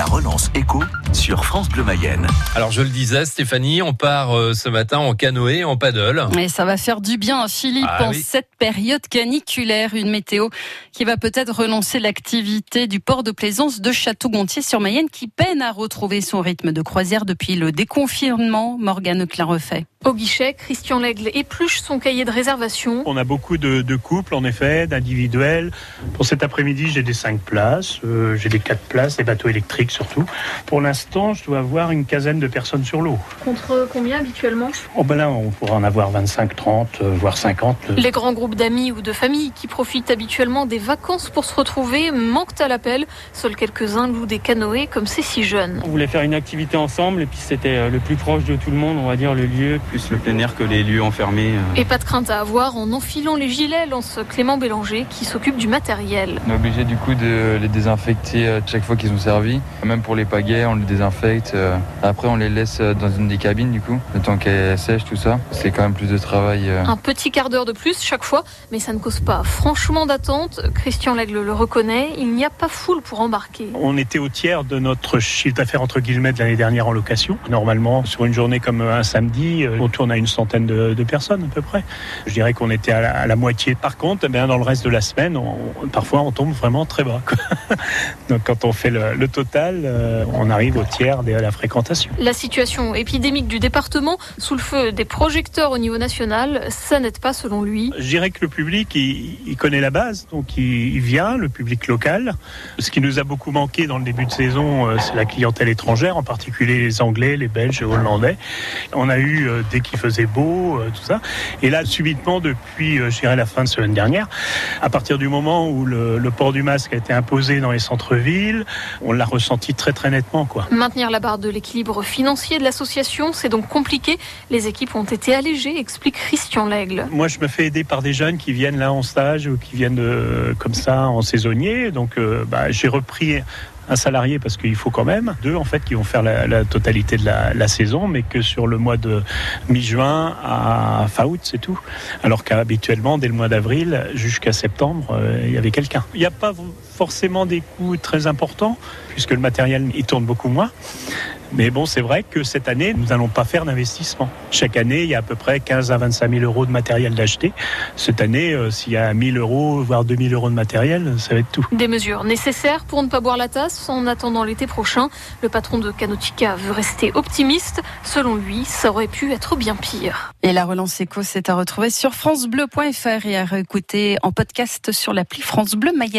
La relance écho sur France Bleu Mayenne. Alors je le disais, Stéphanie, on part euh, ce matin en canoë, en paddle. Et ça va faire du bien à Philippe Ah en oui. cette période caniculaire. Une météo qui va peut-être relancer l'activité du port de plaisance de Château-Gontier sur Mayenne qui peine à retrouver son rythme de croisière depuis le déconfinement. Morgane Clarefait. Au guichet, Christian Lègle épluche son cahier de réservation. On a beaucoup de, de couples, en effet, d'individuels. Pour cet après-midi, j'ai des 5 places, euh, j'ai des 4 places, des bateaux électriques surtout. Pour l'instant, je dois avoir une quinzaine de personnes sur l'eau. Contre combien habituellement? Oh ben là, on pourra en avoir 25, 30, euh, voire 50. euh. Les grands groupes d'amis ou de familles qui profitent habituellement des vacances pour se retrouver manquent à l'appel. Seuls quelques-uns louent des canoës comme c'est si jeune. On voulait faire une activité ensemble et puis c'était euh, le plus proche de tout le monde, on va dire le lieu. Plus le plein air que les lieux enfermés. euh. Et pas de crainte à avoir en enfilant les gilets, lance Clément Bélanger qui s'occupe du matériel. On est obligé du coup de les désinfecter euh, chaque fois qu'ils sont servis. Même pour les pagaies, on les désinfecte. euh. Après, on les laisse dans une des cabines du coup, le temps qu'elles sèchent, tout ça. C'est quand même plus de travail. Un petit quart d'heure de plus chaque fois, mais ça ne cause pas franchement d'attente. Christian Lègle le reconnaît, il n'y a pas foule pour embarquer. On était au tiers de notre chiffre d'affaires entre guillemets de l'année dernière en location. Normalement, sur une journée comme un samedi, on tourne à une centaine de, personnes à peu près. Je dirais qu'on était à la, moitié. Par contre, eh dans le reste de la semaine, parfois on tombe vraiment très bas. Donc quand on fait le, le total, euh, on arrive au tiers de la fréquentation. La situation épidémique du département, sous le feu des projecteurs au niveau national, ça n'aide pas selon lui. Je dirais que le public, il, il connaît la base, donc il, il vient, le public local. Ce qui nous a beaucoup manqué dans le début de saison, euh, c'est la clientèle étrangère, en particulier les Anglais, les Belges, les Hollandais. On a eu, euh, dès qu'il faisait beau, euh, tout ça. Et là, subitement, depuis, je dirais, la fin de semaine dernière, à partir du moment où le, le port du masque a été imposé dans les on l'a ressenti très très nettement, quoi. Maintenir la barre de l'équilibre financier de l'association, c'est donc compliqué. Les équipes ont été allégées, explique Christian Lègle. Moi, je me fais aider par des jeunes qui viennent là en stage ou qui viennent euh, comme ça en saisonnier. Donc, euh, bah, j'ai repris un salarié parce qu'il faut quand même deux en fait qui vont faire la, totalité de la, la saison, mais que sur le mois de mi-juin à fin août, c'est tout. Alors qu'habituellement, dès le mois d'avril jusqu'à septembre, euh, il y avait quelqu'un. Il n'y a pas forcément des coûts très importants puisque le matériel il tourne beaucoup moins. Mais bon, c'est vrai que cette année, nous n'allons pas faire d'investissement. Chaque année, il y a à peu près 15 à 25 000 euros de matériel d'acheter. Cette année, euh, s'il y a 1000 euros, voire 2000 euros de matériel, ça va être tout. Des mesures nécessaires pour ne pas boire la tasse en attendant l'été prochain. Le patron de Canotica veut rester optimiste. Selon lui, ça aurait pu être bien pire. Et la relance éco, c'est à retrouver sur francebleu.fr et à réécouter en podcast sur l'appli France Bleu Mayenne.